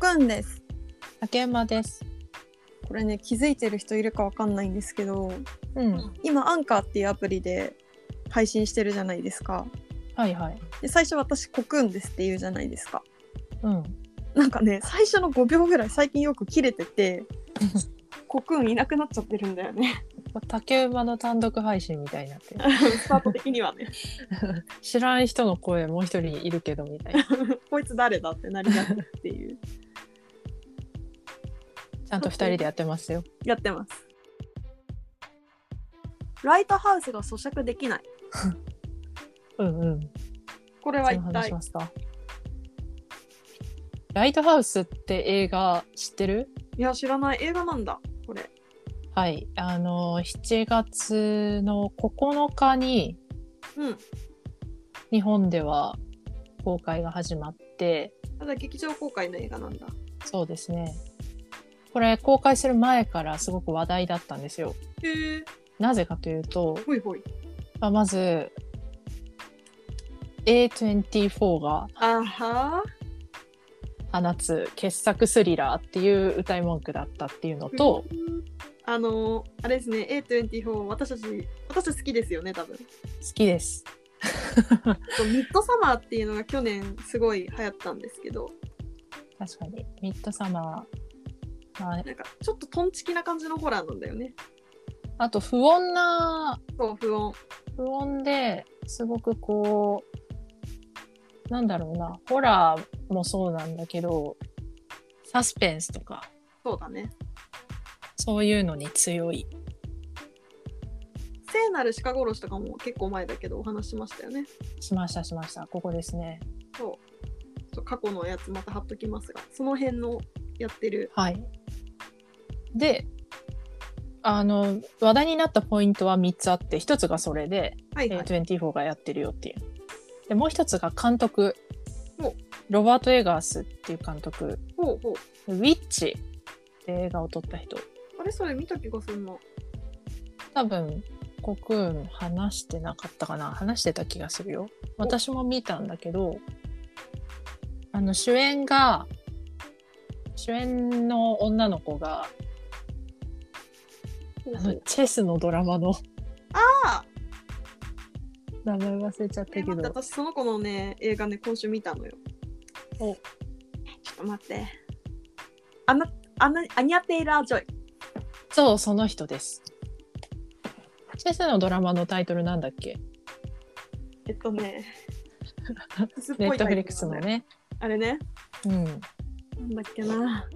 くんです。竹山です。これね、気づいてる人いるかわかんないんですけど、うん。今、アンカーっていうアプリで配信してるじゃないですか。はいはい。で、最初私、コくんですって言うじゃないですか。うん。なんかね、最初の5秒ぐらい最近よく切れてて、コくんいなくなっちゃってるんだよね。竹馬の単独配信みたいになってる。スタート的にはね。知らん人の声もう一人いるけどみたいな。こいつ誰だってなりがちっていう。ちゃんと二人でやってますよ。やってます。ライトハウスが咀嚼できない。うんうん。これは一体？話しますか。ライトハウスって映画知ってる？いや知らない映画なんだこれはい。あの、7月の9日にうん日本では公開が始まって、ただ劇場公開の映画なんだそうですね。これ公開する前からすごく話題だったんですよ。なぜかというと、ほいほいまあ、まず A24 が放つ傑作スリラーっていう歌い文句だったっていうのと、あのあれですね A24 私たち私たち好きですよね多分好きです。ミッドサマーっていうのが去年すごい流行ったんですけど確かに。ミッドサマー。まあ、なんかちょっとトンチキな感じのホラーなんだよねあと不穏な、そう不穏不穏ですごくこう、なんだろうな、ホラーもそうなんだけど、サスペンスとか、そうだねそういうのに強い。聖なる鹿殺しとかも結構前だけどお話ししましたよねしましたしました。ここですね。そう過去のやつまた貼っときますがその辺のやってるはい。で、あの、話題になったポイントは3つあって、1つがそれで、はいはい、A24 がやってるよっていう。で、もう1つが監督お。ロバート・エガースっていう監督。ほうほうウィッチって映画を撮った人。あれそれ見た気がするな多分、コクーン話してなかったかな話してた気がするよ。私も見たんだけど、あの、主演が、主演の女の子が、あの、チェスのドラマの。あ名前忘れちゃったけど。私その子のね映画ね今週見たのよ。お。ちょっと待って。アナアナアニャ・テイラー・ジョイ。そう、その人です。チェスのドラマのタイトルなんだっけ？えっとね。ネットフリックスのね。あれね。うん。なんだっけな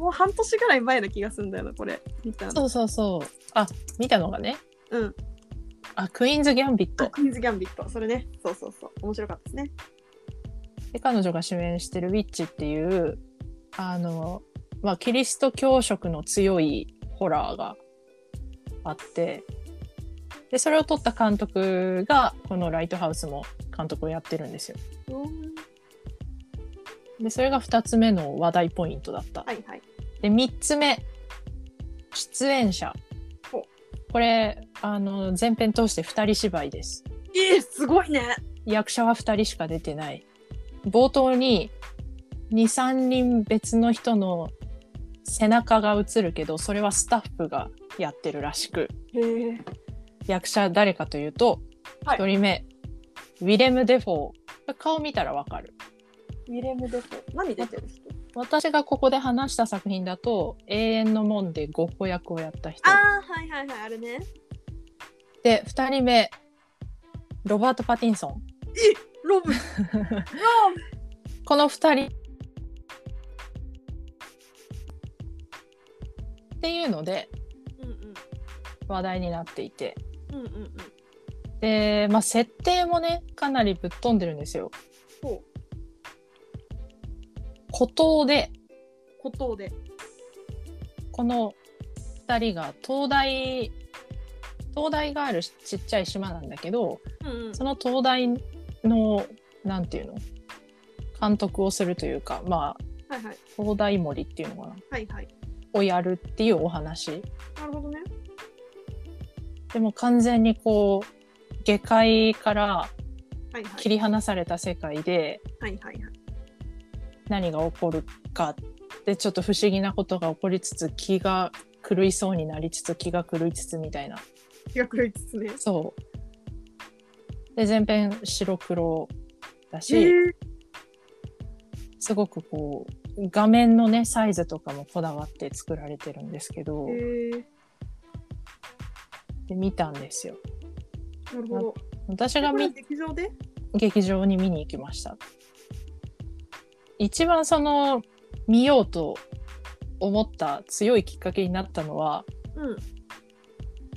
もう半年ぐらい前な気がするんだよなこれ見たのそうそうそう。あ、見たのがね。うんあ、クイーンズ・ギャンビット。あクイーンズ・ギャンビットそれねそうそうそう面白かったですねで、彼女が主演してるウィッチっていう、あの、まあ、キリスト教色の強いホラーがあって、で、それを撮った監督が、このライトハウスも監督をやってるんですよ。うんで、それが二つ目の話題ポイントだった。はいはいで、三つ目、出演者ほ。これ、あの、前編通して二人芝居です。えー、すごいね役者は二人しか出てない。冒頭に、二、三人別の人の背中が映るけど、それはスタッフがやってるらしく、へえ役者誰かというと、はい一人目、ウィレム・デフォー。顔見たらわかる。ウィレム・デフォー何出てる人私がここで話した作品だと、永遠の門でゴッホ役をやった人。ああはいはいはいあれねで、二人目、ロバート・パティンソン。ロブ ロこの二人。っていうのでブうんうん話題になっていて。うんうんうんで、まあ、設定もね、かなりぶっ飛んでるんですよ。ほう孤島で、孤島で。この二人が東大、東大があるちっちゃい島なんだけど、うんうん。その東大の、なんていうの？監督をするというか、まあ、はいはい。東大森っていうのかな？はいはい。をやるっていうお話。なるほどね。でも完全にこう、下界からはいはい。切り離された世界で、はいはいはい何が起こるかでちょっと不思議なことが起こりつつ気が狂いそうになりつつ気が狂いつつみたいな。気が狂いつつね。そう。で全編白黒だし、へえすごくこう画面のねサイズとかもこだわって作られてるんですけどへえで見たんですよ。なるほど。私が見劇場で？劇場に見に行きました一番その見ようと思った強いきっかけになったのはうん。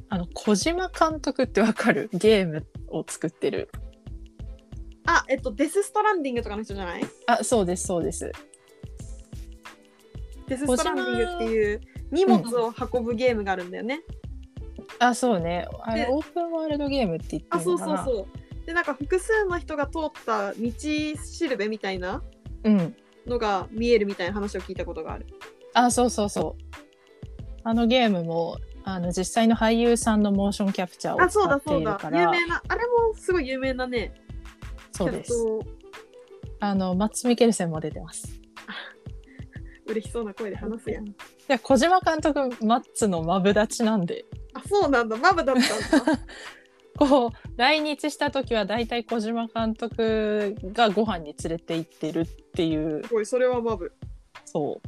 あの小島監督ってわかる？ゲームを作ってる。あ、えっと、デス・ストランディングとかの人じゃない？あそうですそうです。デス・ストランディングっていう荷物を運ぶゲームがあるんだよね。あそうね。あれでオープンワールドゲームって言ってあ、そうるのかな？そうそう。で、なんか複数の人が通った道しるべみたいなうんのが見えるみたいな話を聞いたことがある。あそうそうそうあのゲームもあの実際の俳優さんのモーションキャプチャーをあ、そう使ってだそうるか。ら有名な、あれもすごい有名なね、そうですキャットあのマッツ・ミケルセンも出てます嬉しそうな声で話すやん。いや小島監督マッツのマブダチなんであ、そうなんだ。マブだったんだ。こう来日した時は大体小島監督がご飯に連れて行ってるっていうすごい、それはマブ。そう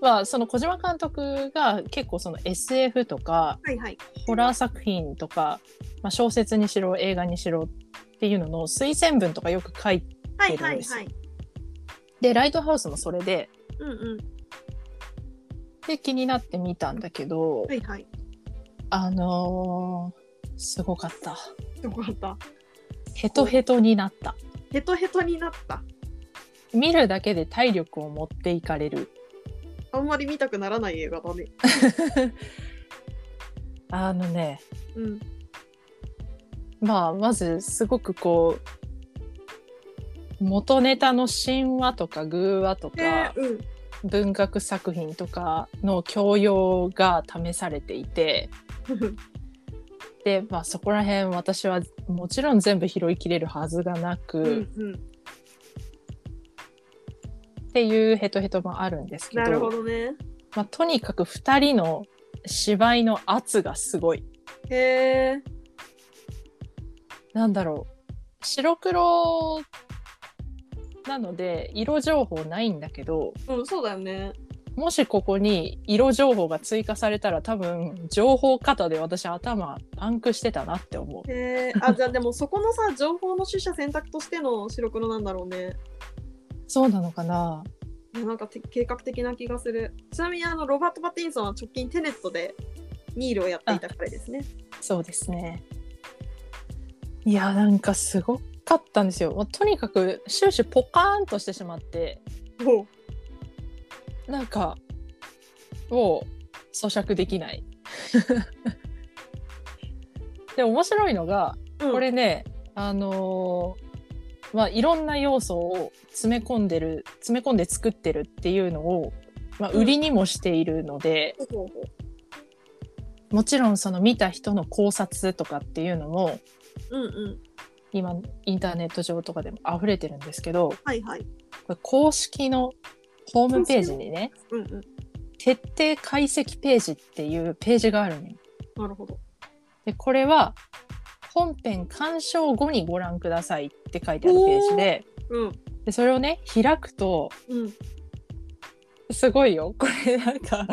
まあその小島監督が結構その SF とかはいはい。ホラー作品とか、まあ、小説にしろ映画にしろっていうのの推薦文とかよく書いてるんですはいはい。でライトハウスもそれでうんうん。で気になってみたんだけど、はいはい。あのーすごかったよかった。ヘトヘトになったヘトヘトになった。見るだけで体力を持っていかれるあんまり見たくならない映画だね。あのねうん。まあまずすごくこう元ネタの神話とか偶話とか、えー、うん。文学作品とかの教養が試されていて で、まあ、そこら辺私はもちろん全部拾いきれるはずがなく、うんっうん。ていうヘトヘトもあるんですけどなるほどね。まあ、とにかく2人の芝居の圧がすごい。へえ。なんだろう白黒なので色情報ないんだけどうん、そうだよね。もしここに色情報が追加されたら多分情報型で私頭パンクしてたなって思う。へえ。あ、じゃあでもそこのさ、情報の取捨選択としての白黒なんだろうね。そうなのかななんかて計画的な気がする。ちなみにあのロバート・パティンソンは直近テネットでニールをやっていた彼ですね。そうですね。いやなんかすごかったんですよ。とにかく終始ポカーンとしてしまってなんかもう咀嚼できない。で面白いのがうん、これね、あのーまあいろんな要素を詰め込んでる詰め込んで作ってるっていうのを、まあ、うん売りにもしているので、ほうほうほもちろんその見た人の考察とかっていうのもううんうん。今インターネット上とかでも溢れてるんですけどはいはい。これ公式のホームページにねうんうん。徹底解析ページっていうページがあるのよ。なるほど。でこれは本編鑑賞後にご覧くださいって書いてあるページでうん。でそれをね開くとうん。すごいよこれなんか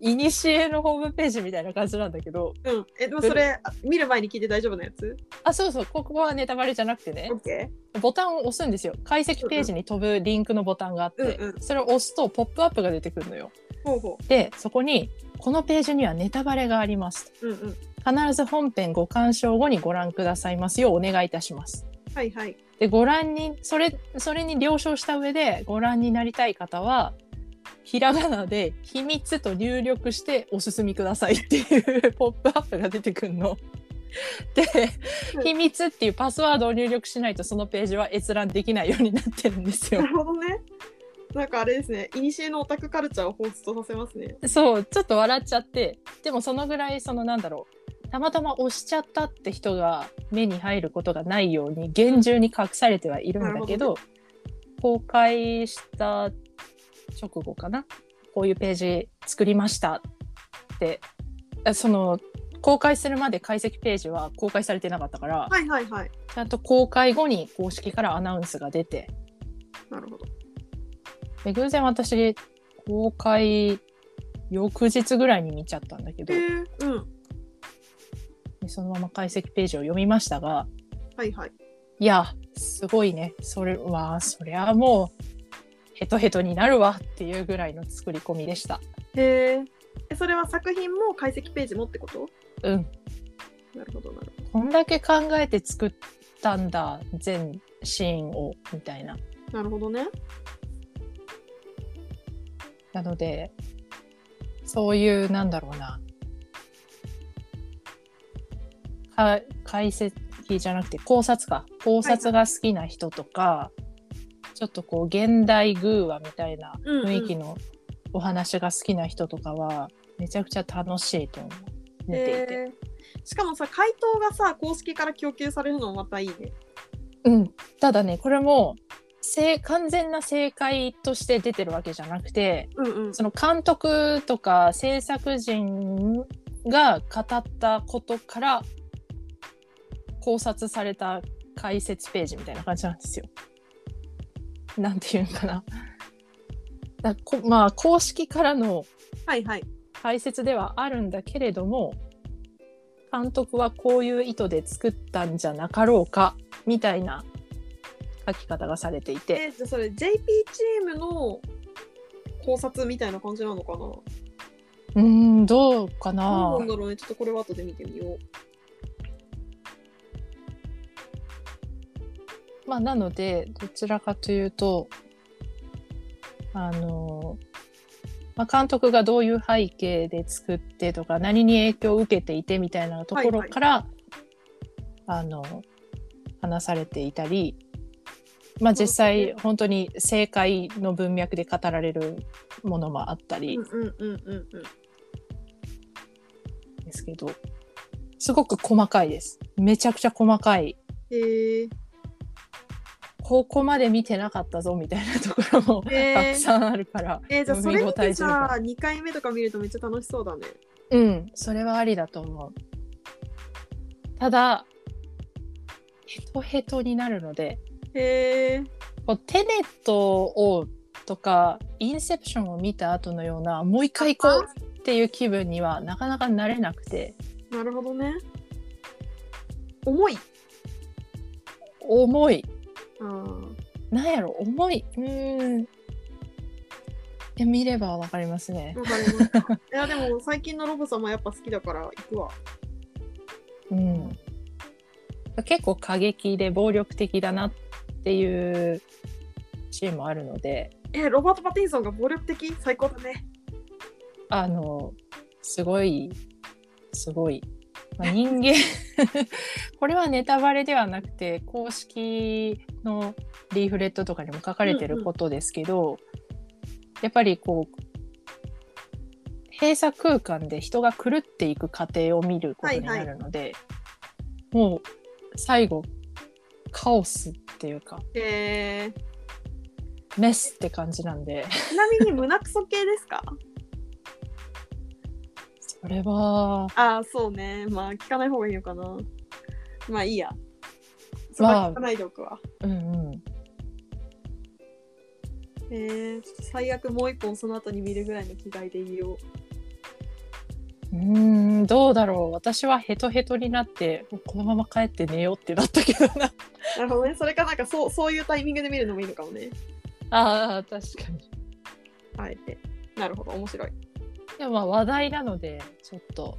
いにしえのホームページみたいな感じなんだけどうん。え、でもそれ、あ見る前に聞いて大丈夫なやつ？あそうそうここはネタバレじゃなくてねオッケボタンを押すんですよ解析ページに飛ぶリンクのボタンがあって、うんうんそれを押すとポップアップが出てくるのよー。ほうほでそこにこのページにはネタバレがありますう。うんうん。必ず本編ご鑑賞後にご覧くださいますようお願いいたしますはいはい。でご覧にそれそれに了承した上でご覧になりたい方はひらがなで「秘密」と入力してお進みくださいっていう ポップアップが出てくるの。でうん秘密っていうパスワードを入力しないとそのページは閲覧できないようになってるんですよな。るほどね。なんかあれですね。いにしえのオタクカルチャーを彷彿とさせますね。そうちょっと笑っちゃってでもそのぐらいそのなんだろうたまたま押しちゃったって人が目に入ることがないように厳重に隠されてはいるんだけど公開した直後かなこういうページ作りましたってあその公開するまで解析ページは公開されてなかったから、はいはいはい。ちゃんと公開後に公式からアナウンスが出てなるほど。で偶然私公開翌日ぐらいに見ちゃったんだけどへえうん。でそのまま解析ページを読みましたがはいはい。いやすごいねそれはそりゃもうヘトヘトになるわっていうぐらいの作り込みでしたへえ。えそれは作品も解析ページもってこと？うんなるほどなるほこんだけ考えて作ったんだ全シーンをみたいなど。なるほどね。なのでそういうなんだろうなか解析じゃなくて考察か考察が好きな人とか、ちょっとこう現代偶話みたいな雰囲気のお話が好きな人とかはめちゃくちゃ楽しいと思う見ていて、しかもさ回答がさ公式から供給されるのもまたいいね。うん、ただねこれも正完全な正解として出てるわけじゃなくてうんうん。その監督とか制作陣が語ったことから考察された解説ページみたいな感じなんですよ。なんていうのかな。だこまあ公式からのはいはい。解説ではあるんだけれども監督はこういう意図で作ったんじゃなかろうかみたいな書き方がされていてえじゃあそれ JP チームの考察みたいな感じなのかな？どうーんどうかな？うなんだろうね。ちょっとこれは後で見てみよう。まあなのでどちらかというとあの、まあ、監督がどういう背景で作ってとか何に影響を受けていてみたいなところから、あの話されていたり、まあ、実際本当に正解の文脈で語られるものもあったり。ですけどすごく細かいですめちゃくちゃ細かいへえ。ここまで見てなかったぞみたいなところもへーたくさんあるから、えー、じゃあそれ見てさ2回目とか見るとめっちゃ楽しそうだね。うん、それはありだと思う。ただ、ヘトヘトになるので、へえ。こうテネットをとか、インセプションを見た後のような、もう一回行こうっていう気分にはなかなかなれなくて、なるほどね。重い。重い。うん。なんやろ、重い。うーん。いや、見ればわかりますね。わかりました。いやでも最近のロブ様やっぱ好きだから行くわ。うん。結構過激で暴力的だなっていうシーンもあるので、えロバート・パティンソンが暴力的？最高だね。あの、すごい、すごい。まあ、人間、これはネタバレではなくて、公式のリーフレットとかにも書かれてることですけど、やっぱりこう、閉鎖空間で人が狂っていく過程を見ることになるので、もう最後、カオスっていうか、えー、メスって感じなんで、ちなみに胸クソ系ですか？それは、ああ、そうね。まあ聞かない方がいいのかな。まあいいや。そこは聞かないでおくわ。うんうん。えー、ちょっと最悪もう一本その後に見るぐらいの気概でいいよ。うーん、どうだろう。私はヘトヘトになって、このまま帰って寝ようってなったけどな。なるほどね。それかなんかそうそういうタイミングで見るのもいいのかもね。ああ、確かに。あえて。なるほど、面白い。でもまあ話題なので、ちょっと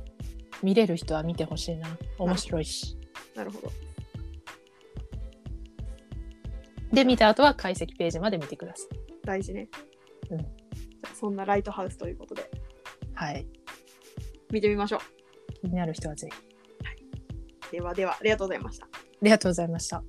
見れる人は見てほしいな。面白いし。なるほど。で、見た後は解析ページまで見てください。大事ね。うんそんなライトハウスということで、はい。見てみましょ気になる人はぜひ。う。ではでは、ありがとうございました。ありがとうございました。